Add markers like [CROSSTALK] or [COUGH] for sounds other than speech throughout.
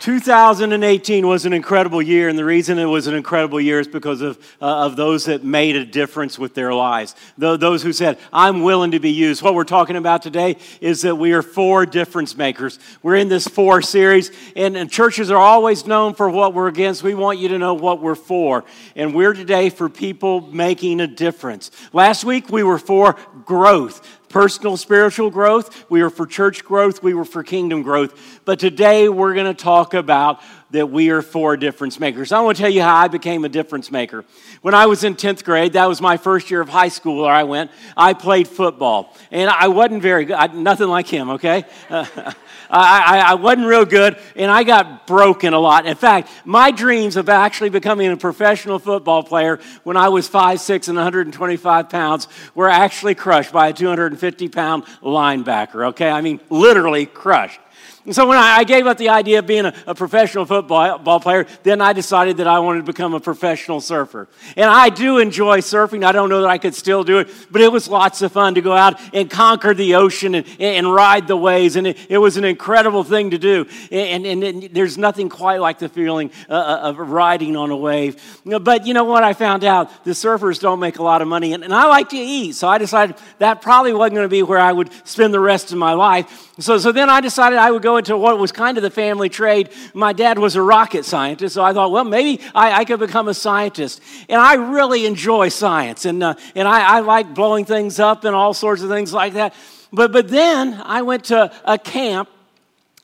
2018 was an incredible year, and the reason it was an incredible year is because of, uh, of those that made a difference with their lives. those who said, I'm willing to be used. What we're talking about today is that we are for difference makers. We're in this for series, and, and churches are always known for what we're against. We want you to know what we're for. And we're today for people making a difference. Last week, we were for growth personal spiritual growth, we were for church growth, we were for kingdom growth. But today we're going to talk about that we are for difference makers. I want to tell you how I became a difference maker. When I was in 10th grade, that was my first year of high school where I went, I played football. And I wasn't very good, I, nothing like him, okay? [LAUGHS] I, I, wasn't real good, and I got broken a lot. In fact, my dreams of actually becoming a professional football player when I was 5'6 and 125 pounds were actually crushed by a 250 pound linebacker, okay? I mean, literally crushed. And so when I, gave up the idea of being a, a professional football player, then I decided that I wanted to become a professional surfer. And I do enjoy surfing. I don't know that I could still do it, but it was lots of fun to go out and conquer the ocean and, and ride the waves. And it, it, was an incredible thing to do. And, and, and there's nothing quite like the feeling uh, uh, of riding on a wave. But you know what? I found out the surfers don't make a lot of money. And, and I like to eat. So I decided that probably wasn't going to be where I would spend the rest of my life. So, so then I decided I would go into what was kind of the family trade. My dad was a rocket scientist, so I thought, well, maybe I, I could become a scientist. And I really enjoy science, and, uh, and I, I like blowing things up and all sorts of things like that. But, but then I went to a camp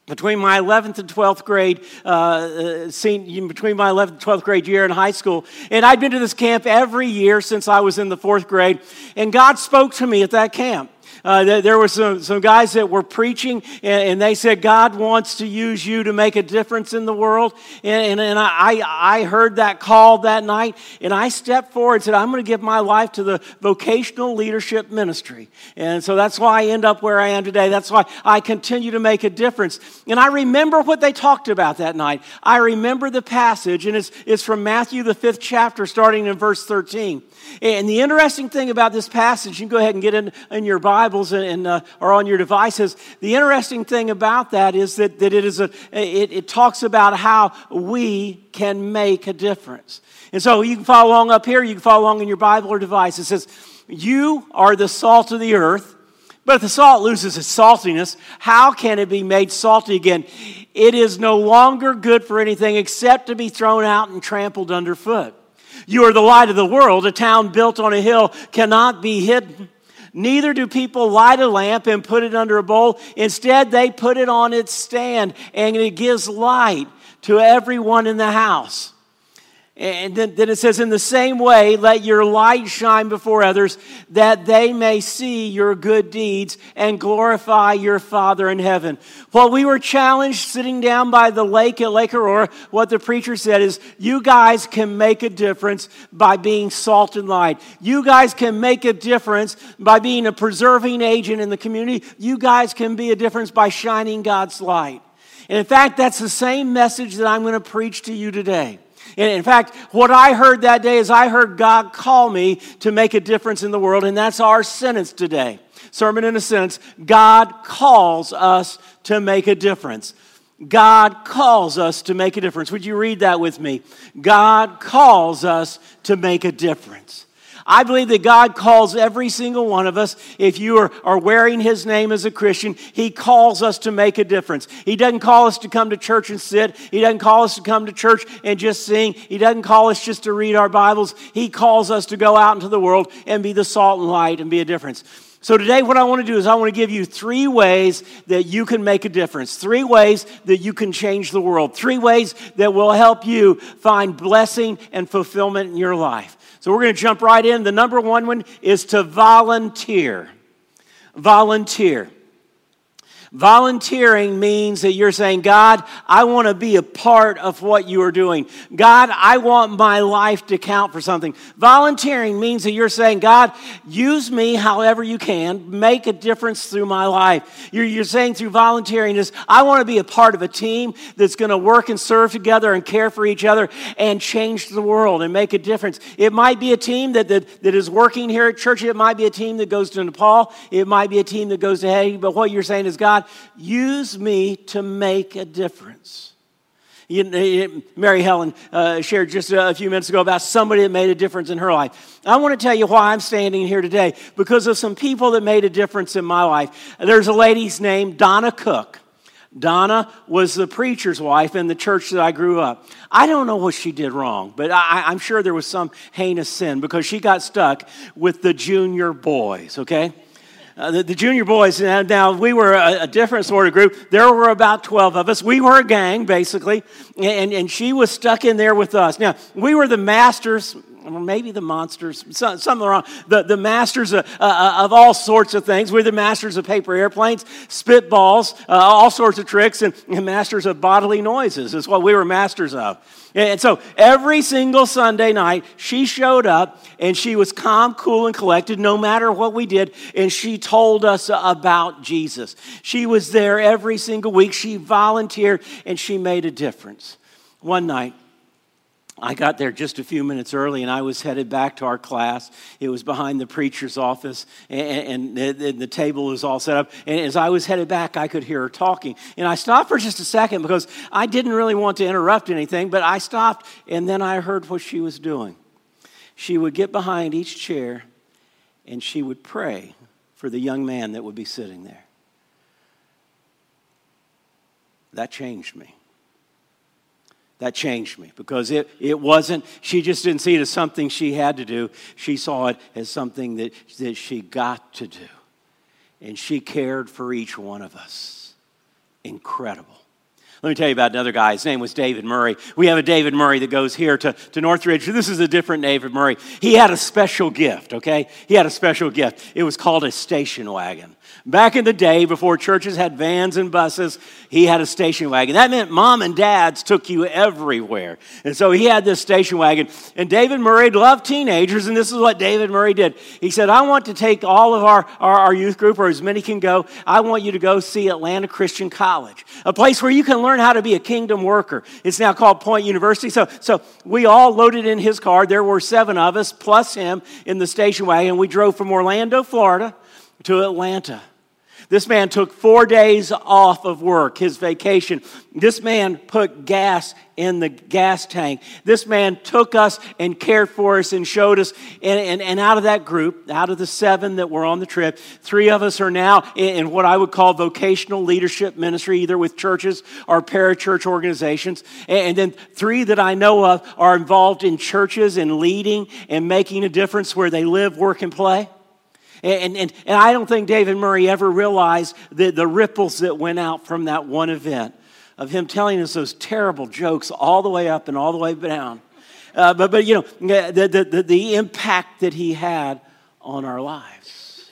between my 11th and 12th grade, uh, uh seen, between my 11th and 12th grade year in high school. And I'd been to this camp every year since I was in the fourth grade. And God spoke to me at that camp. Uh, there were some, some guys that were preaching, and, and, they said, God wants to use you to make a difference in the world. And, and, and I, I heard that call that night, and I stepped forward and said, I'm going to give my life to the vocational leadership ministry. And so that's why I end up where I am today. That's why I continue to make a difference. And I remember what they talked about that night. I remember the passage, and it's, it's from Matthew, the fifth chapter, starting in verse 13. And the interesting thing about this passage, you can go ahead and get in, in your Bibles and, and uh, or on your devices. The interesting thing about that is that, that it, is a, it, it talks about how we can make a difference. And so you can follow along up here, you can follow along in your Bible or device. It says, You are the salt of the earth. But if the salt loses its saltiness, how can it be made salty again? It is no longer good for anything except to be thrown out and trampled underfoot. You are the light of the world. A town built on a hill cannot be hidden. Neither do people light a lamp and put it under a bowl. Instead, they put it on its stand and it gives light to everyone in the house. And then, then, it says, in the same way, let your light shine before others that they may see your good deeds and glorify your Father in heaven. While we were challenged sitting down by the lake at Lake Aurora, what the preacher said is, you guys can make a difference by being salt and light. You guys can make a difference by being a preserving agent in the community. You guys can be a difference by shining God's light. And in fact, that's the same message that I'm going to preach to you today. And in fact, what I heard that day is I heard God call me to make a difference in the world, and that's our sentence today. Sermon in a sentence God calls us to make a difference. God calls us to make a difference. Would you read that with me? God calls us to make a difference. I believe that God calls every single one of us, if you are, are wearing His name as a Christian, He calls us to make a difference. He doesn't call us to come to church and sit. He doesn't call us to come to church and just sing. He doesn't call us just to read our Bibles. He calls us to go out into the world and be the salt and light and be a difference. So, today, what I want to do is I want to give you three ways that you can make a difference, three ways that you can change the world, three ways that will help you find blessing and fulfillment in your life. So we're going to jump right in. The number one one is to volunteer. Volunteer. Volunteering means that you're saying, God, I want to be a part of what you are doing. God, I want my life to count for something. Volunteering means that you're saying, God, use me however you can, make a difference through my life. You're, you're saying through volunteering is, I want to be a part of a team that's going to work and serve together and care for each other and change the world and make a difference. It might be a team that, that, that is working here at church. It might be a team that goes to Nepal. It might be a team that goes to Haiti. But what you're saying is, God, use me to make a difference. You, Mary Helen uh, shared just a few minutes ago about somebody that made a difference in her life. I want to tell you why I'm standing here today because of some people that made a difference in my life. There's a lady's name, Donna Cook. Donna was the preacher's wife in the church that I grew up. I don't know what she did wrong, but I, am sure there was some heinous sin because she got stuck with the junior boys, okay? Uh, the, the, junior boys, now, we were a, a, different sort of group. There were about 12 of us. We were a gang, basically, and, and she was stuck in there with us. Now, we were the masters, or maybe the monsters, something wrong. The, the masters of, uh, uh, of, all sorts of things. We're the masters of paper airplanes, spitballs, uh, all sorts of tricks, and, and masters of bodily noises is what we were masters of. And so every single Sunday night, she showed up and she was calm, cool, and collected no matter what we did. And she told us about Jesus. She was there every single week. She volunteered and she made a difference. One night, I got there just a few minutes early and I was headed back to our class. It was behind the preacher's office and, and, and, the table was all set up. And as I was headed back, I could hear her talking. And I stopped for just a second because I didn't really want to interrupt anything, but I stopped and then I heard what she was doing. She would get behind each chair and she would pray for the young man that would be sitting there. That changed me that changed me because it, it wasn't, she just didn't see it as something she had to do. She saw it as something that, that she got to do. And she cared for each one of us. Incredible. Let me tell you about another guy. His name was David Murray. We have a David Murray that goes here to, to Northridge. This is a different David Murray. He had a special gift, okay? He had a special gift. It was called a station wagon. Back in the day, before churches had vans and buses, he had a station wagon. That meant mom and dads took you everywhere. And so he had this station wagon. And David Murray loved teenagers, and this is what David Murray did. He said, I want to take all of our, our, our youth group, or as many can go, I want you to go see Atlanta Christian College, a place where you can learn how to be a kingdom worker. It's now called Point University. So, so we all loaded in his car. There were seven of us, plus him, in the station wagon. We drove from Orlando, Florida to Atlanta. This man took four days off of work, his vacation. This man put gas in the gas tank. This man took us and cared for us and showed us. And, and, and out of that group, out of the seven that were on the trip, three of us are now in, in what I would call vocational leadership ministry, either with churches or parachurch organizations. And, and then three that I know of are involved in churches and leading and making a difference where they live, work, and play. And, and, and I don't think David Murray ever realized the, the ripples that went out from that one event of him telling us those terrible jokes all the way up and all the way down. Uh, but, but, you know, the, the, the, the impact that he had on our lives.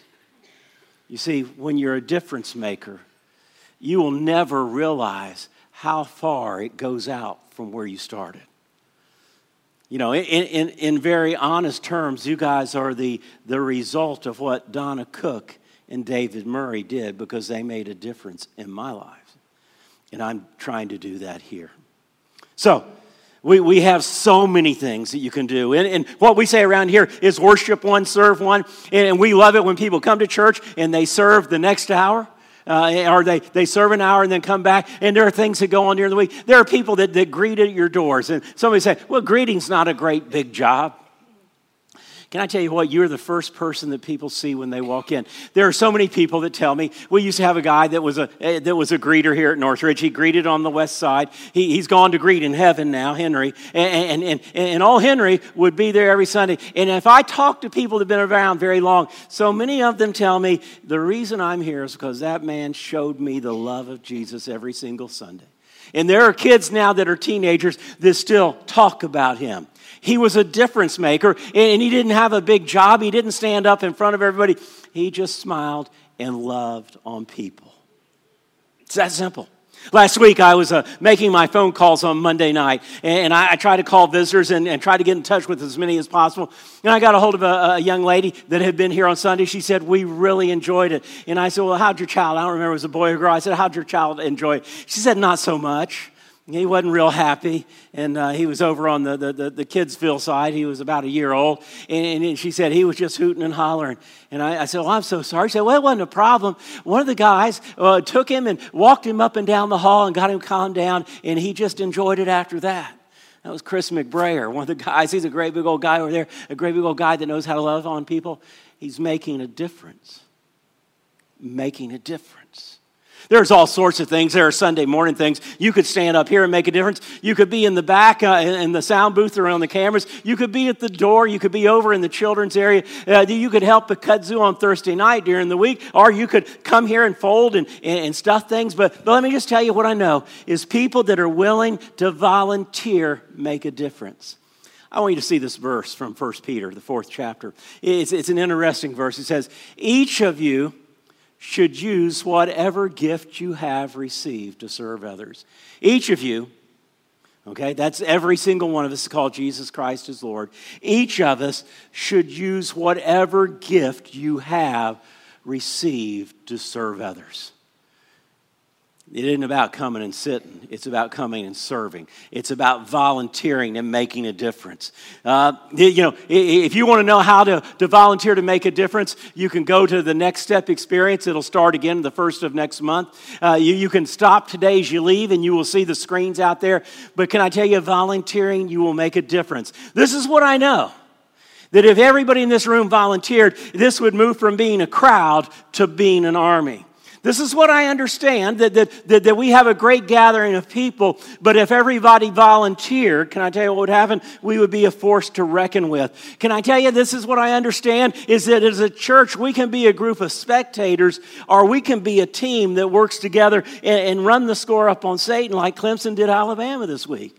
You see, when you're a difference maker, you will never realize how far it goes out from where you started. You know, in, in, in very honest terms, you guys are the, the result of what Donna Cook and David Murray did because they made a difference in my life. And I'm trying to do that here. So, we, we have so many things that you can do. And, and what we say around here is worship one, serve one. And, and we love it when people come to church and they serve the next hour uh, or they, they serve an hour and then come back, and there are things that go on during the week. There are people that, that greet at your doors, and somebody say, Well, greeting's not a great big job. Can I tell you what? You're the first person that people see when they walk in. There are so many people that tell me. We used to have a guy that was a eh, that was a greeter here at Northridge. He greeted on the west side. He, has gone to greet in heaven now, Henry. And, and, and, and all Henry would be there every Sunday. And if I talk to people that have been around very long, so many of them tell me the reason I'm here is because that man showed me the love of Jesus every single Sunday. And there are kids now that are teenagers that still talk about him. He was a difference maker, and he didn't have a big job. He didn't stand up in front of everybody. He just smiled and loved on people. It's that simple. Last week, I was uh, making my phone calls on Monday night, and I, I tried to call visitors and, and, try to get in touch with as many as possible. And I got a hold of a, a, young lady that had been here on Sunday. She said, We really enjoyed it. And I said, Well, how'd your child? I don't remember, it was a boy or girl. I said, How'd your child enjoy it? She said, Not so much he wasn't real happy and uh, he was over on the, the, the, the, kidsville side. He was about a year old and, and, she said he was just hooting and hollering. And i, I said well i'm so sorry. She said well it wasn't a problem. One of the guys uh, took him and walked him up and down the hall and got him calmed down and he just enjoyed it after that. That was chris mcbrayer one of the guys. He's a great big old guy over there a great big old guy that knows how to love on people. He's making a difference. Making a difference there's all sorts of things. There are Sunday morning things. You could stand up here and make a difference. You could be in the back uh, in the sound booth or on the cameras. You could be at the door. You could be over in the children's area. Uh, you could help a kudzu on Thursday night during the week, or you could come here and fold and, and, and stuff things. But, but let me just tell you what I know is people that are willing to volunteer make a difference. I want you to see this verse from 1 Peter, the fourth chapter. It's, it's an interesting verse. It says, Each of you should use whatever gift you have received to serve others. Each of you, okay, that's every single one of us called Jesus Christ as Lord. Each of us should use whatever gift you have received to serve others. It isn't about coming and sitting. It's about coming and serving. It's about volunteering and making a difference. Uh, you know, if you want to know how to, to volunteer to make a difference, you can go to the Next Step experience. It'll start again the first of next month. Uh, you, you can stop today as you leave and you will see the screens out there. But can I tell you, volunteering, you will make a difference. This is what I know that if everybody in this room volunteered, this would move from being a crowd to being an army. This is what I understand that, that, that, that, we have a great gathering of people, but if everybody volunteered, can I tell you what would happen? We would be a force to reckon with. Can I tell you this is what I understand is that as a church, we can be a group of spectators or we can be a team that works together and, and run the score up on Satan like Clemson did Alabama this week.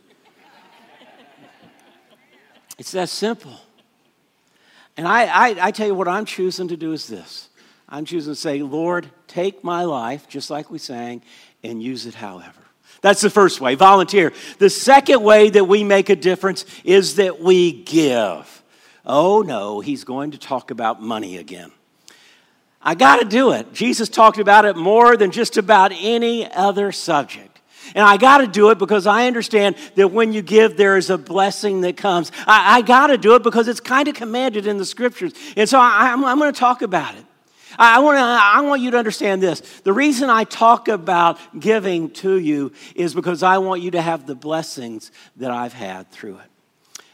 It's that simple. And I, I, I tell you what I'm choosing to do is this. I'm choosing to say, Lord, take my life, just like we sang, and use it however. That's the first way, volunteer. The second way that we make a difference is that we give. Oh no, he's going to talk about money again. I got to do it. Jesus talked about it more than just about any other subject. And I got to do it because I understand that when you give, there is a blessing that comes. I, I got to do it because it's kind of commanded in the scriptures. And so I, I'm going to talk about it. I want, to, I want you to understand this. The reason I talk about giving to you is because I want you to have the blessings that I've had through it.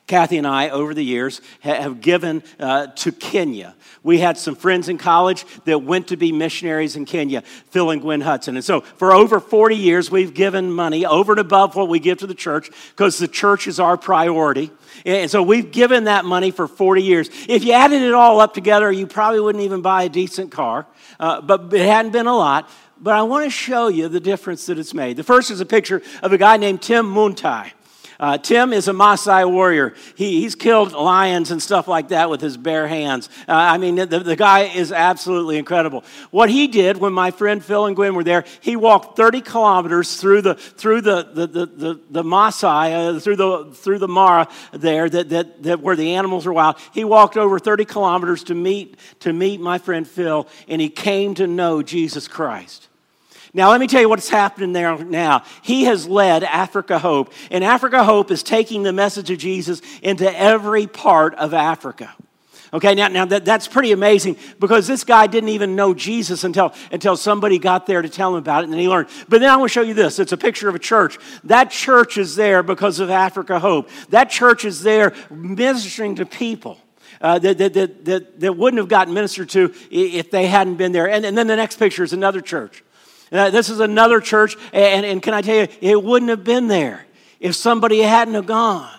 Kathy and I, over the years, have given uh, to Kenya. We had some friends in college that went to be missionaries in Kenya, Phil and Gwen Hudson. And so, for over 40 years, we've given money over and above what we give to the church because the church is our priority. And so, we've given that money for 40 years. If you added it all up together, you probably wouldn't even buy a decent car, uh, but it hadn't been a lot. But I want to show you the difference that it's made. The first is a picture of a guy named Tim Muntai. Uh, Tim is a Maasai warrior. He, he's killed lions and stuff like that with his bare hands. Uh, I mean, the, the guy is absolutely incredible. What he did when my friend Phil and Gwen were there, he walked 30 kilometers through the, through the, the, the, the, the Maasai, uh, through, the, through the Mara there, that, that, that where the animals are wild. He walked over 30 kilometers to meet, to meet my friend Phil, and he came to know Jesus Christ. Now, let me tell you what's happening there now. He has led Africa Hope, and Africa Hope is taking the message of Jesus into every part of Africa. Okay, now, now that, that's pretty amazing because this guy didn't even know Jesus until, until somebody got there to tell him about it and then he learned. But then I want to show you this. It's a picture of a church. That church is there because of Africa Hope. That church is there ministering to people. Uh, that, that, that, that, wouldn't have gotten ministered to if they hadn't been there. And, and then the next picture is another church. This is another church, and, and can I tell you, it wouldn't have been there if somebody hadn't have gone.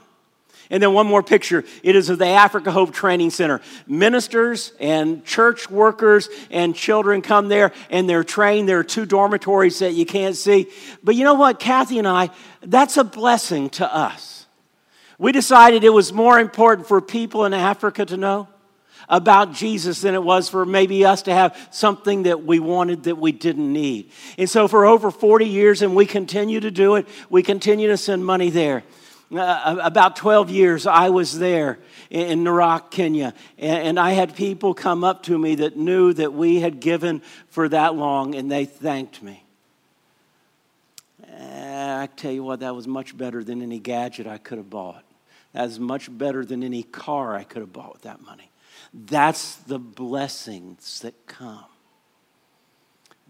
And then one more picture. It is of the Africa Hope Training Center. Ministers and church workers and children come there and they're trained. There are two dormitories that you can't see. But you know what, Kathy and I, that's a blessing to us. We decided it was more important for people in Africa to know about Jesus than it was for maybe us to have something that we wanted that we didn't need. And so, for over 40 years, and we continue to do it, we continue to send money there. Uh, about 12 years, I was there in Narok, Kenya, and I had people come up to me that knew that we had given for that long, and they thanked me. I tell you what, that was much better than any gadget I could have bought. That was much better than any car I could have bought with that money. That's the blessings that come.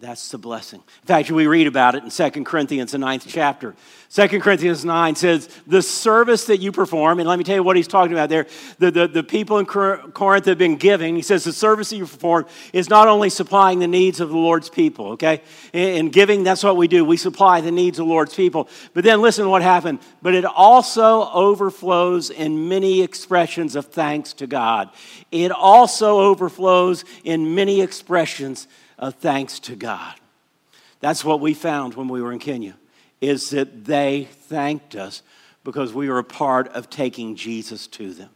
That's the blessing. In fact, we read about it in 2 Corinthians, the ninth chapter. 2 Corinthians 9 says, The service that you perform, and let me tell you what he's talking about there. The, the, the people in Corinth have been giving. He says, The service that you perform is not only supplying the needs of the Lord's people, okay? In giving, that's what we do. We supply the needs of the Lord's people. But then listen to what happened. But it also overflows in many expressions of thanks to God. It also overflows in many expressions of thanks to God. That's what we found when we were in Kenya, is that they thanked us because we were a part of taking Jesus to them.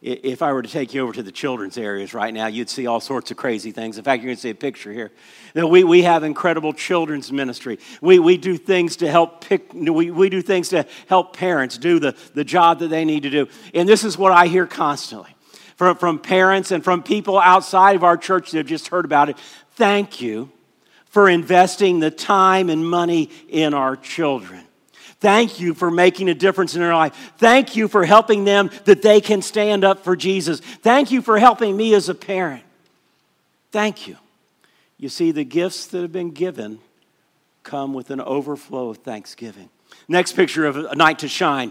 If I were to take you over to the children's areas right now, you'd see all sorts of crazy things. In fact, you're going to see a picture here. Now, we, we have incredible children's ministry. We, we do things to help pick, we, we do things to help parents do the, the job that they need to do. And this is what I hear constantly from, from parents and from people outside of our church that have just heard about it. Thank you for investing the time and money in our children. Thank you for making a difference in their life. Thank you for helping them that they can stand up for Jesus. Thank you for helping me as a parent. Thank you. You see, the gifts that have been given come with an overflow of thanksgiving. Next picture of a night to shine.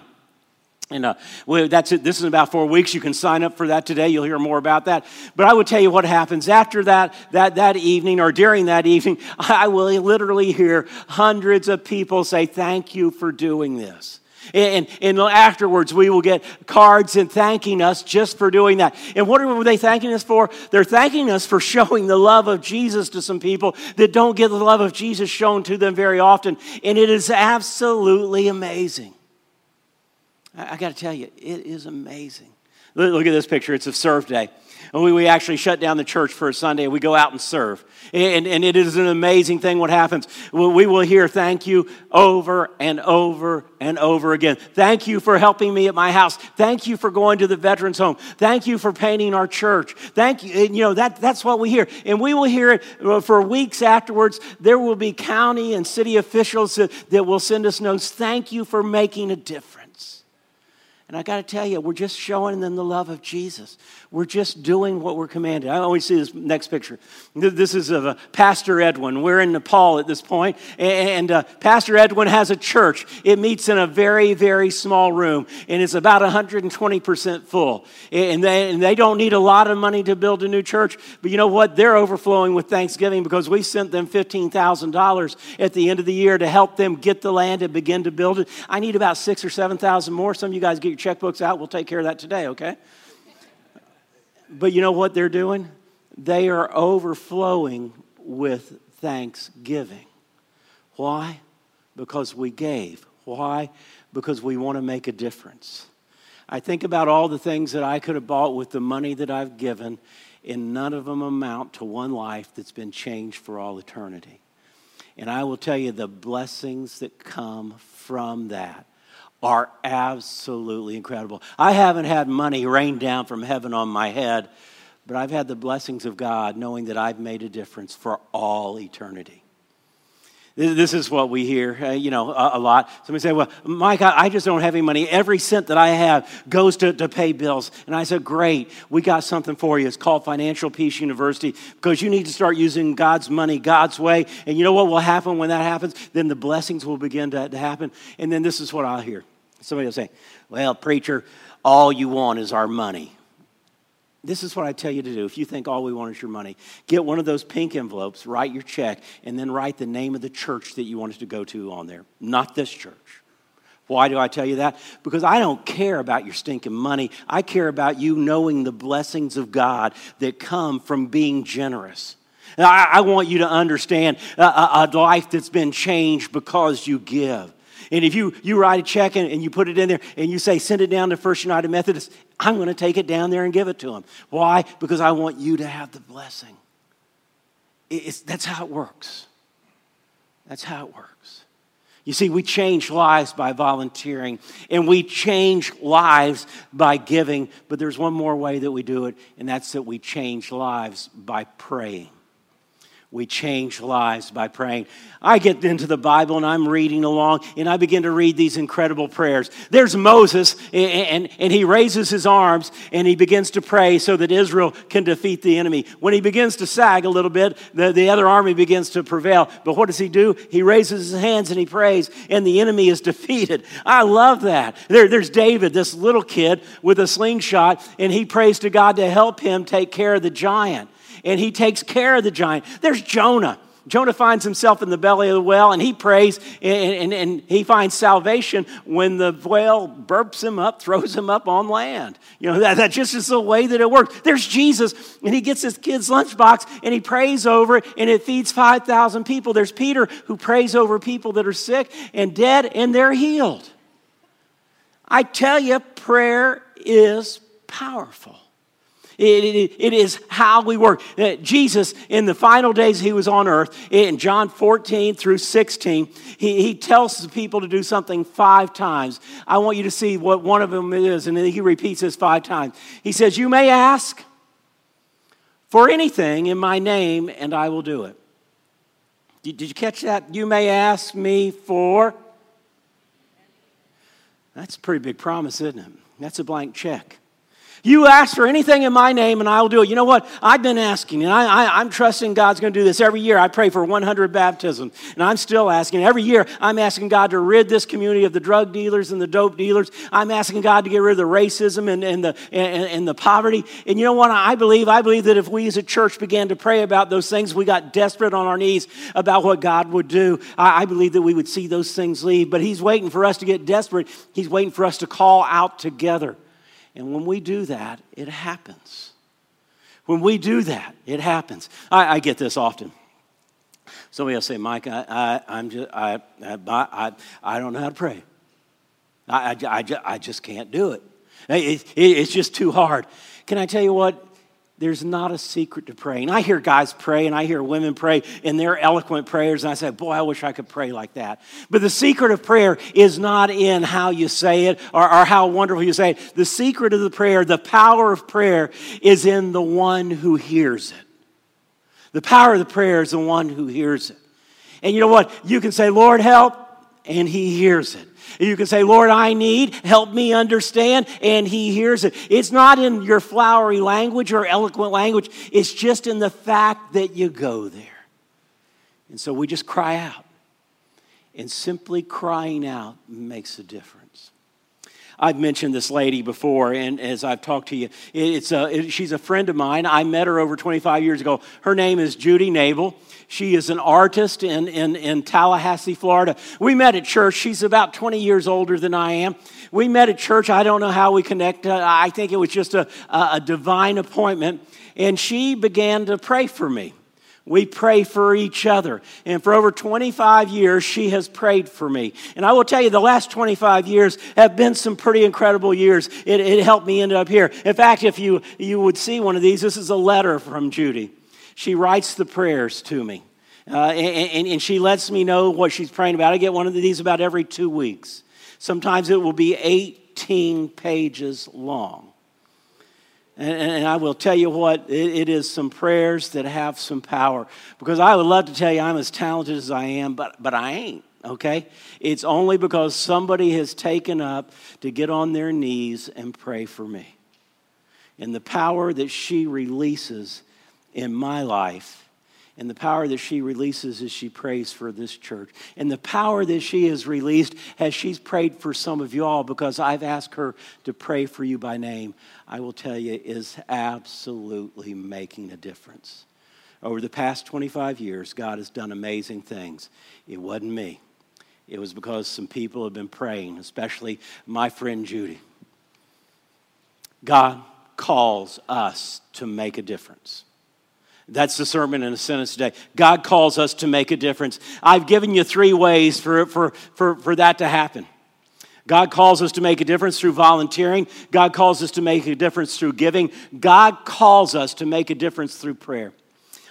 And uh, well, that's it. This is about four weeks. You can sign up for that today. You'll hear more about that. But I would tell you what happens after that, that, that evening or during that evening. [LAUGHS] I will literally hear hundreds of people say, Thank you for doing this. And, and afterwards, we will get cards and thanking us just for doing that. And what are they thanking us for? They're thanking us for [LAUGHS] showing the love of Jesus to some people that don't get the love of Jesus shown to them very often. And it is absolutely amazing. I, I got to tell you, it is amazing. Look, at this picture. It's a serve day. And we, we actually shut down the church for a Sunday and we go out and serve. And, and it is an amazing thing what happens. We will hear thank you over and over and over again. Thank you for helping me at my house. Thank you for going to the veterans home. Thank you for painting our church. Thank you. And, you know, that, that's what we hear. And we will hear it uh, for weeks afterwards. There will be county and city officials that, that will send us notes. Thank you for making a difference. And I got to tell you, we're just showing them the love of Jesus. We're just doing what we're commanded. I always see this next picture. This is of uh, Pastor Edwin. We're in Nepal at this point, and uh, Pastor Edwin has a church. It meets in a very, very small room, and it's about 120% full. And they, and they don't need a lot of money to build a new church, but you know what? They're overflowing with Thanksgiving because we sent them $15,000 at the end of the year to help them get the land and begin to build it. I need about six or 7,000 more. Some of you guys get your checkbooks out. We'll take care of that today, okay? But you know what they're doing? They are overflowing with thanksgiving. Why? Because we gave. Why? Because we want to make a difference. I think about all the things that I could have bought with the money that I've given, and none of them amount to one life that's been changed for all eternity. And I will tell you the blessings that come from that are absolutely incredible. I haven't had money rain down from heaven on my head, but I've had the blessings of God knowing that I've made a difference for all eternity. This is what we hear, uh, you know, a, a, lot. Somebody say, well, Mike, I, I, just don't have any money. Every cent that I have goes to, to pay bills. And I said, great, we got something for you. It's called Financial Peace University because you need to start using God's money God's way. And you know what will happen when that happens? Then the blessings will begin to, to happen. And then this is what I'll hear. Somebody will say, well, preacher, all you want is our money. This is what I tell you to do. If you think all we want is your money, get one of those pink envelopes, write your check, and then write the name of the church that you wanted to go to on there, not this church. Why do I tell you that? Because I don't care about your stinking money. I care about you knowing the blessings of God that come from being generous. I, want you to understand a life that's been changed because you give. And if you, you write a check and, and you put it in there and you say, send it down to First United Methodist, I'm going to take it down there and give it to them. Why? Because I want you to have the blessing. It's, that's how it works. That's how it works. You see, we change lives by volunteering and we change lives by giving, but there's one more way that we do it, and that's that we change lives by praying. We change lives by praying. I get into the Bible and I'm reading along and I begin to read these incredible prayers. There's Moses and, and, and, he raises his arms and he begins to pray so that Israel can defeat the enemy. When he begins to sag a little bit, the, the other army begins to prevail. But what does he do? He raises his hands and he prays and the enemy is [LAUGHS] defeated. I love that. There, there's David, this little kid with a slingshot, and he prays to God to help him take care of the giant and he takes care of the giant. There's Jonah. Jonah finds himself in the belly of the whale and he prays and, and, and, he finds salvation when the whale burps him up, throws him up on land. You know, that, that just is the way that it works. There's Jesus and he gets his kid's lunchbox and he prays over it and it feeds 5,000 people. There's Peter who prays over people that are sick and dead and they're healed. I tell you, prayer is powerful. It, it, it is how we work. Uh, Jesus, in the final days he was on earth, in John 14 through 16, he, he tells the people to do something five times. I want you to see what one of them is, and he repeats this five times. He says, You may ask for anything in my name, and I will do it. Did, did you catch that? You may ask me for. That's a pretty big promise, isn't it? That's a blank check. You ask for anything in my name and I will do it. You know what? I've been asking and I, am trusting God's going to do this. Every year I pray for 100 baptisms and I'm still asking. Every year I'm asking God to rid this community of the drug dealers and the dope dealers. I'm asking God to get rid of the racism and, and, the, and, and the poverty. And you know what? I believe, I believe that if we as a church began to pray about those things, we got desperate on our knees about what God would do. I, I believe that we would see those things leave. But He's waiting for us to get desperate. He's waiting for us to call out together. And when we do that, it happens. When we do that, it happens. I, I get this often. Somebody will say, Mike, I, I, am just, I, I, I, don't know how to pray. I, I, I, I just can't do it. it, it. It's just too hard. Can I tell you what? There's not a secret to praying. I hear guys pray and I hear women pray and they're eloquent prayers, and I say, Boy, I wish I could pray like that. But the secret of prayer is not in how you say it or, or how wonderful you say it. The secret of the prayer, the power of prayer, is in the one who hears it. The power of the prayer is the one who hears it. And you know what? You can say, Lord, help, and he hears it. You can say, Lord, I need, help me understand, and He hears it. It's not in your flowery language or eloquent language, it's just in the fact that you go there. And so we just cry out. And simply crying out makes a difference. I've mentioned this lady before, and as I've talked to you, it's a, it, she's a friend of mine. I met her over 25 years ago. Her name is Judy Nabel. She is an artist in, in, in Tallahassee, Florida. We met at church. She's about 20 years older than I am. We met at church. I don't know how we connected. Uh, I think it was just a, a divine appointment. And she began to pray for me. We pray for each other. And for over 25 years, she has prayed for me. And I will tell you, the last 25 years have been some pretty incredible years. It, it helped me end up here. In fact, if you, you would see one of these, this is a letter from Judy she writes the prayers to me. Uh, and, and, she lets me know what she's praying about. I get one of these about every two weeks. Sometimes it will be 18 pages long. And, and I will tell you what, it, it is some prayers that have some power. Because I would love to tell you I'm as talented as I am, but, but I ain't, okay? It's only because somebody has taken up to get on their knees and pray for me. And the power that she releases in my life and the power that she releases as she prays for this church. And the power that she has released as she's prayed for some of y'all because I've asked her to pray for you by name, I will tell you, is absolutely making a difference. Over the past 25 years, God has done amazing things. It wasn't me, it was because some people have been praying, especially my friend Judy. God calls us to make a difference. That's the sermon in a sentence today. God calls us to make a difference. I've given you three ways for, for, for, for that to happen. God calls us to make a difference through volunteering. God calls us to make a difference through giving. God calls us to make a difference through prayer.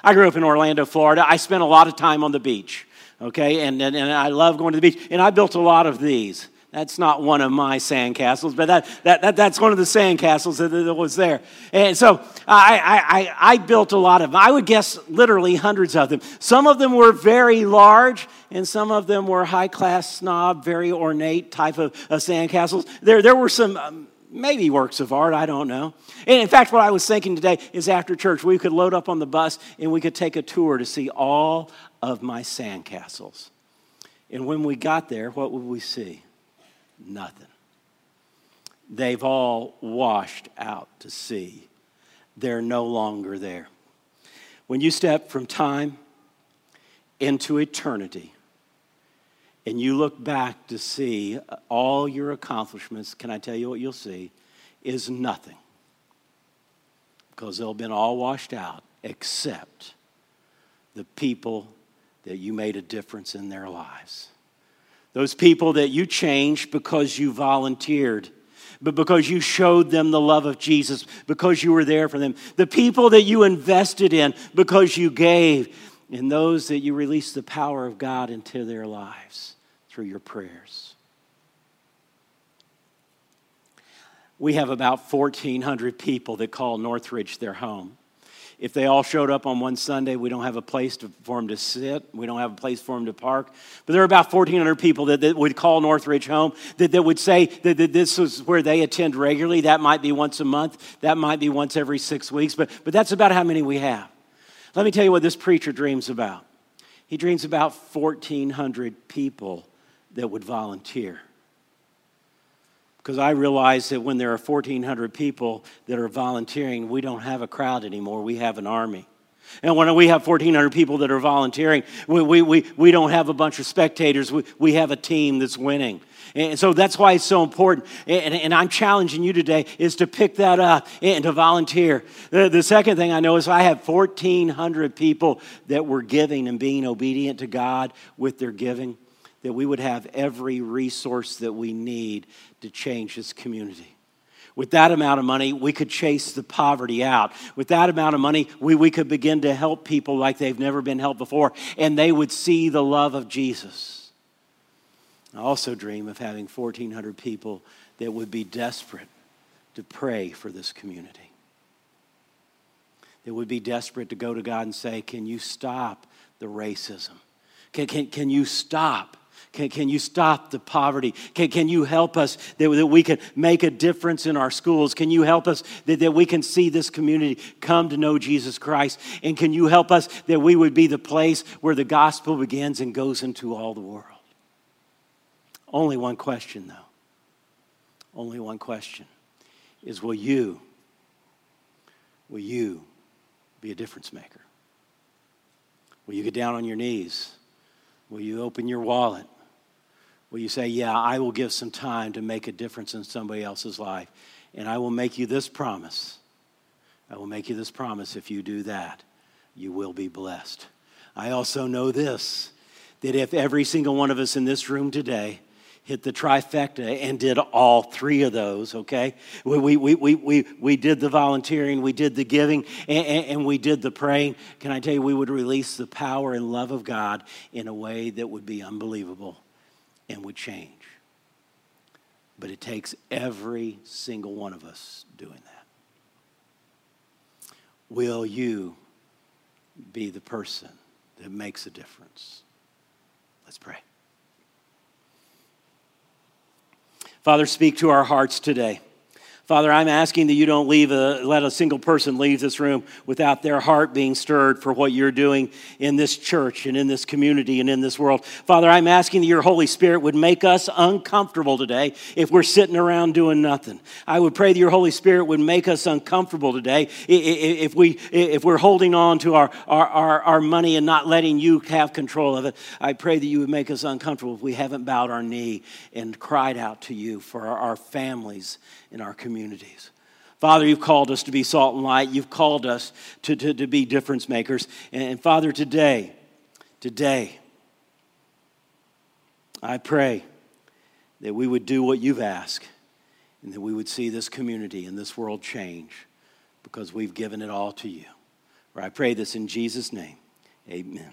I grew up in Orlando, Florida. I spent a lot of time on the beach, okay? And, and, and I love going to the beach. And I built a lot of these. That's not one of my sandcastles, but that, that, that, that's one of the sandcastles that, that was there. And so I, I, I built a lot of them. I would guess literally hundreds of them. Some of them were very large, and some of them were high class snob, very ornate type of, of sandcastles. There, there were some. Um, maybe works of art, I don't know. And in fact, what I was thinking today is after church, we could load up on the bus and we could take a tour to see all of my sandcastles. And when we got there, what would we see? Nothing. They've all washed out to sea. They're no longer there. When you step from time into eternity and you look back to see all your accomplishments, can I tell you what you'll see? Is nothing. Because they'll have been all washed out except the people that you made a difference in their lives. Those people that you changed because you volunteered, but because you showed them the love of Jesus, because you were there for them. The people that you invested in because you gave, and those that you released the power of God into their lives through your prayers. We have about 1,400 people that call Northridge their home. If they all showed up on one Sunday, we don't have a place to, for them to sit. We don't have a place for them to park. But there are about 1,400 people that, that would call Northridge home, that, that would say that, that this is where they attend regularly. That might be once a month, that might be once every six weeks, but, but that's about how many we have. Let me tell you what this preacher dreams about. He dreams about 1,400 people that would volunteer because I realize that when there are 1,400 people that are volunteering, we don't have a crowd anymore, we have an army. And when we have 1,400 people that are volunteering, we, we, we, we don't have a bunch of spectators, we, we have a team that's winning. And so that's why it's so important. And, and, I'm challenging you today is to pick that up and to volunteer. The, the second thing I know is I have 1,400 people that were giving and being obedient to God with their giving that we would have every resource that we need to change this community. With that amount of money, we could chase the poverty out. With that amount of money, we, we could begin to help people like they've never been helped before, and they would see the love of Jesus. I also dream of having 1,400 people that would be desperate to pray for this community. That would be desperate to go to God and say, Can you stop the racism? Can, can, can you stop can, can you stop the poverty? Can, can you help us that, that we can make a difference in our schools? Can you help us that, that we can see this community come to know Jesus Christ? And can you help us that we would be the place where the gospel begins and goes into all the world? Only one question, though. Only one question is will you, will you be a difference maker? Will you get down on your knees? Will you open your wallet? Will you say, Yeah, I will give some time to make a difference in somebody else's life? And I will make you this promise. I will make you this promise. If you do that, you will be blessed. I also know this that if every single one of us in this room today hit the trifecta and did all three of those, okay? We, we, we, we, we did the volunteering, we did the giving, and, and, we did the praying. Can I tell you, we would release the power and love of God in a way that would be unbelievable and would change. But it takes every single one of us doing that. Will you be the person that makes a difference? Let's pray. Father, speak to our hearts today. Father, I'm asking that you don't leave a, let a single person leave this room without their heart being stirred for what you're doing in this church and in this community and in this world. Father, I'm asking that your Holy Spirit would make us uncomfortable today if we're sitting around doing nothing. I would pray that your Holy Spirit would make us uncomfortable today if, we, if we're holding on to our, our, our, our money and not letting you have control of it. I pray that you would make us uncomfortable if we haven't bowed our knee and cried out to you for our, our families in our communities. Father, you've called us to be salt and light. You've called us to, to, to be difference makers. And, and Father, today, today, I pray that we would do what you've asked and that we would see this community and this world change because we've given it all to you. For I pray this in Jesus' name. Amen.